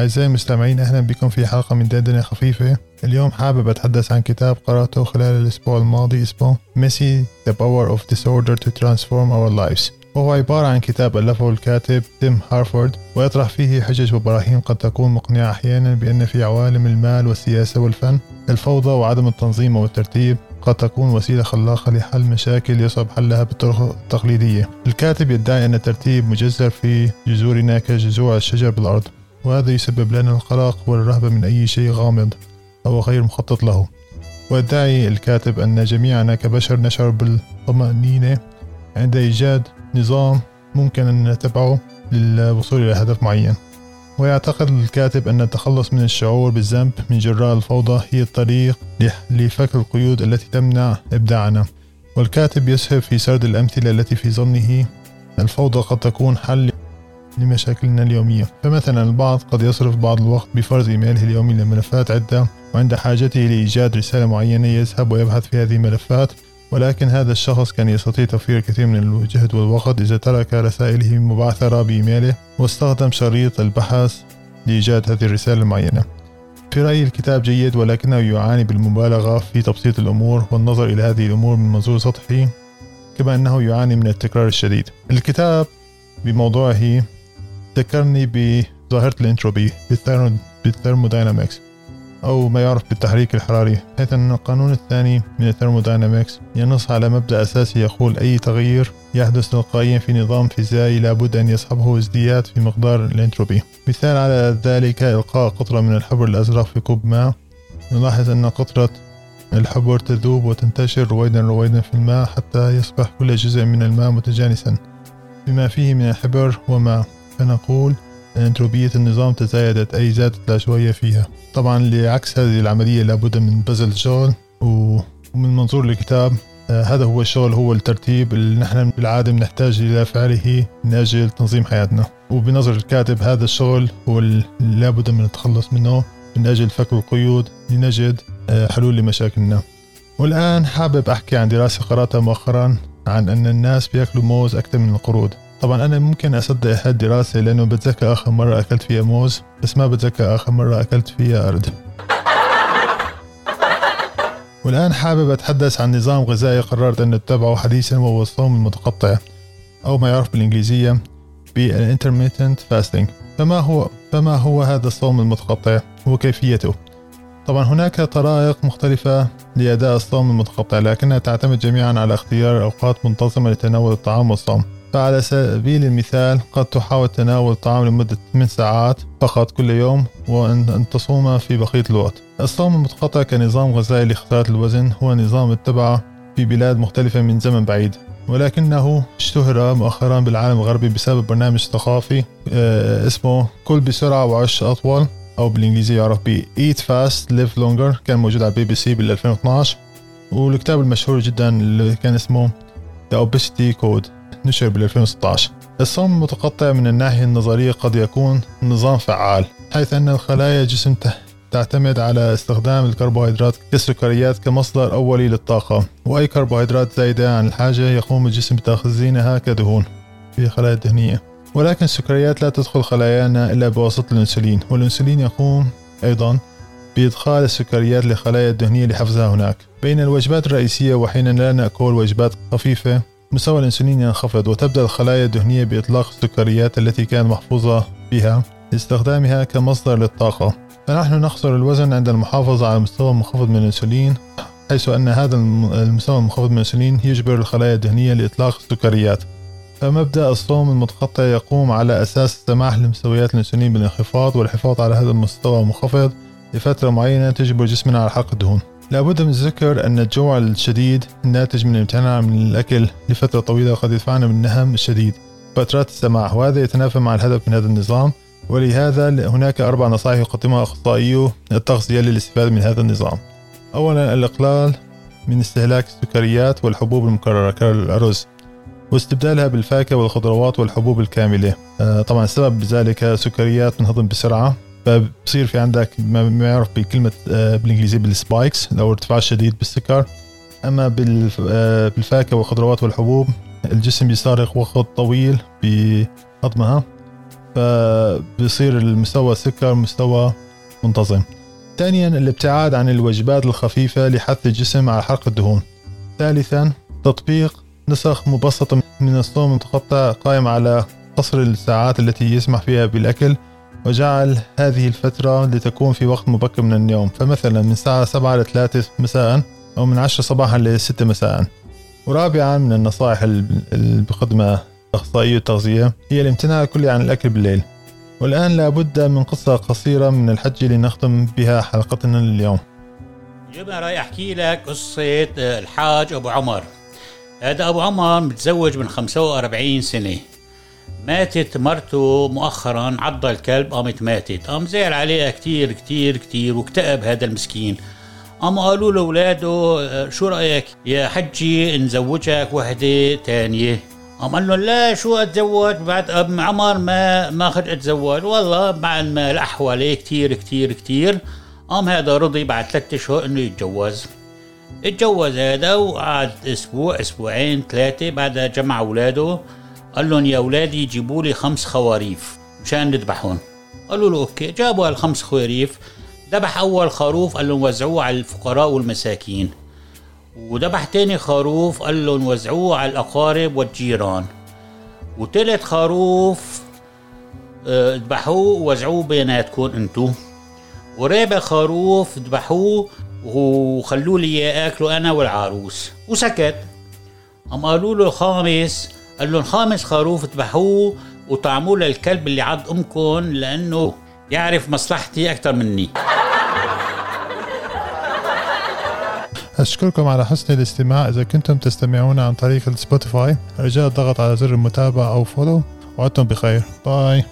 أعزائي المستمعين أهلا بكم في حلقة من دندنة خفيفة. اليوم حابب أتحدث عن كتاب قرأته خلال الأسبوع الماضي اسمه Messy The Power of Disorder to Transform Our Lives. وهو عبارة عن كتاب ألفه الكاتب تيم هارفورد ويطرح فيه حجج وبراهين قد تكون مقنعة أحيانا بأن في عوالم المال والسياسة والفن الفوضى وعدم التنظيم والترتيب قد تكون وسيلة خلاقة لحل مشاكل يصعب حلها بالطرق التقليدية. الكاتب يدعي أن الترتيب مجزر في جذورنا كجذوع الشجر بالأرض. وهذا يسبب لنا القلق والرهبة من أي شيء غامض أو غير مخطط له. ويدعي الكاتب أن جميعنا كبشر نشعر بالطمأنينة عند إيجاد نظام ممكن أن نتبعه للوصول إلى هدف معين. ويعتقد الكاتب أن التخلص من الشعور بالذنب من جراء الفوضى هي الطريق لفك القيود التي تمنع إبداعنا. والكاتب يسهب في سرد الأمثلة التي في ظنه الفوضى قد تكون حل لمشاكلنا اليومية. فمثلا البعض قد يصرف بعض الوقت بفرز إيميله اليومي لملفات عدة وعند حاجته لإيجاد رسالة معينة يذهب ويبحث في هذه الملفات ولكن هذا الشخص كان يستطيع توفير الكثير من الجهد والوقت إذا ترك رسائله مبعثرة بإيميله واستخدم شريط البحث لإيجاد هذه الرسالة المعينة. في رأيي الكتاب جيد ولكنه يعاني بالمبالغة في تبسيط الأمور والنظر إلى هذه الأمور من منظور سطحي كما أنه يعاني من التكرار الشديد. الكتاب بموضوعه ذكرني بظاهرة ال entropy بال thermodynamics أو ما يعرف بالتحريك الحراري. حيث أن القانون الثاني من ال thermodynamics ينص على مبدأ أساسي يقول أي تغيير يحدث تلقائيا في نظام فيزيائي لابد أن يصحبه ازدياد في مقدار الانتروبي مثال على ذلك إلقاء قطرة من الحبر الأزرق في كوب ماء. نلاحظ أن قطرة الحبر تذوب وتنتشر رويدا رويدا في الماء حتى يصبح كل جزء من الماء متجانسا. بما فيه من الحبر وماء. فنقول انتروبية النظام تزايدت أي زادت العشوائية فيها. طبعا لعكس هذه العملية لابد من بذل شغل ومن منظور الكتاب آه، هذا هو الشغل هو الترتيب اللي نحن بالعادة بنحتاج إلى فعله من أجل تنظيم حياتنا. وبنظر الكاتب هذا الشغل هو اللي لابد من التخلص منه من أجل فك القيود لنجد آه، حلول لمشاكلنا. والآن حابب أحكي عن دراسة قرأتها مؤخرا عن أن الناس بيأكلوا موز أكثر من القرود. طبعا أنا ممكن أصدق هالدراسة لأنه بتذكر آخر مرة أكلت فيها موز بس ما بتذكر آخر مرة أكلت فيها أرد والآن حابب أتحدث عن نظام غذائي قررت أن أتبعه حديثا وهو الصوم المتقطع أو ما يعرف بالإنجليزية بال intermittent fasting فما هو فما هو هذا الصوم المتقطع؟ وكيفيته طبعا هناك طرائق مختلفة لأداء الصوم المتقطع لكنها تعتمد جميعا على اختيار أوقات منتظمة لتناول الطعام والصوم. فعلى سبيل المثال قد تحاول تناول الطعام لمدة 8 ساعات فقط كل يوم وأن تصوم في بقية الوقت. الصوم المتقطع كنظام غذائي لخسارة الوزن هو نظام اتبع في بلاد مختلفة من زمن بعيد ولكنه اشتهر مؤخرا بالعالم الغربي بسبب برنامج ثقافي آه، اسمه كل بسرعة وعش أطول أو بالإنجليزية يعرف ب Eat Fast Live Longer كان موجود على بي بي سي بال 2012 والكتاب المشهور جدا اللي كان اسمه The Obesity Code نشر بال 2016 الصوم المتقطع من الناحية النظرية قد يكون نظام فعال حيث أن الخلايا الجسم تعتمد على استخدام الكربوهيدرات كالسكريات كمصدر أولي للطاقة وأي كربوهيدرات زايدة عن الحاجة يقوم الجسم بتخزينها كدهون في الخلايا الدهنية. ولكن السكريات لا تدخل خلايانا إلا بواسطة الأنسولين والأنسولين يقوم أيضا بإدخال السكريات للخلايا الدهنية لحفظها هناك. بين الوجبات الرئيسية وحين لا نأكل وجبات خفيفة مستوى الأنسولين ينخفض وتبدأ الخلايا الدهنية بإطلاق السكريات التي كانت محفوظة بها لاستخدامها كمصدر للطاقة. فنحن نخسر الوزن عند المحافظة على مستوى منخفض من الأنسولين حيث أن هذا المستوى المنخفض من الأنسولين يجبر الخلايا الدهنية لإطلاق السكريات. فمبدأ الصوم المتقطع يقوم على أساس السماح لمستويات الأنسولين بالانخفاض والحفاظ على هذا المستوى المنخفض لفترة معينة تجبر جسمنا على حرق الدهون. لابد من ذكر أن الجوع الشديد الناتج من الامتناع من الأكل لفترة طويلة قد يدفعنا بالنهم الشديد. فترات السماح وهذا يتنافى مع الهدف من هذا النظام ولهذا هناك أربع نصائح يقدمها أخصائيو التغذية للاستفادة من هذا النظام. أولا الإقلال من استهلاك السكريات والحبوب المكررة كالأرز واستبدالها بالفاكهة والخضروات والحبوب الكاملة. آه، طبعا السبب بذلك سكريات تنهضم بسرعة فبصير في عندك ما يعرف بكلمة آه، بالانجليزي بال spikes أو ارتفاع شديد بالسكر. أما آه، بالفاكهة والخضروات والحبوب الجسم بيستغرق وقت طويل بهضمها فبصير المستوى السكر مستوى منتظم. ثانيا الابتعاد عن الوجبات الخفيفة لحث الجسم على حرق الدهون. ثالثا تطبيق نسخ مبسطة من الصوم المتقطع قائم على قصر الساعات التي يسمح فيها بالأكل وجعل هذه الفترة لتكون في وقت مبكر من اليوم. فمثلا من الساعة 7 ل 3 مساء أو من 10 صباحا ل 6 مساء. ورابعا من النصائح اللي بقدمها أخصائي التغذية هي الامتناع الكلي عن الأكل بالليل. والآن لابد من قصة قصيرة من الحج لنختم بها حلقتنا اليوم اليوم رايح أحكي لك قصة الحاج أبو عمر. هذا أبو عمر متزوج من 45 سنة. ماتت مرته مؤخرا عض الكلب قامت ماتت. قام زعل عليها كتير كتير كتير واكتئب هذا المسكين. قام قالوا له أولاده شو رأيك يا حجي نزوجك وحدة تانية؟ قام قال لهم لا شو أتزوج؟ بعد أب عمر ما ما خرج أتزوج. والله بعد ما لح عليه كتير كتير كتير. قام هذا رضي بعد ثلاثة أشهر إنه يتجوز. اتجوز هذا وقعد أسبوع أسبوعين ثلاثة بعدها جمع أولاده. قال لهم يا أولادي جيبوا لي خمس خواريف. مشان نذبحهم. قالوا له أوكي. جابوا الخمس خواريف. ذبح أول خروف قال لهم وزعوه على الفقراء والمساكين. وذبح تاني خروف قال لهم وزعوه على الأقارب والجيران. وتالت خروف آه، ذبحوه ووزعوه بيناتكم أنتو. ورابع خروف ذبحوه وخلوا لي إياه أكله أنا والعروس. وسكت. قام قالوا له الخامس قال لهم خامس خروف ذبحوه وطعموه للكلب اللي عض امكم لأنه يعرف مصلحتي أكثر مني. أشكركم على حسن الاستماع. إذا كنتم تستمعون عن طريق ال Spotify رجاء الضغط على زر المتابعة أو follow ودمتم بخير. bye.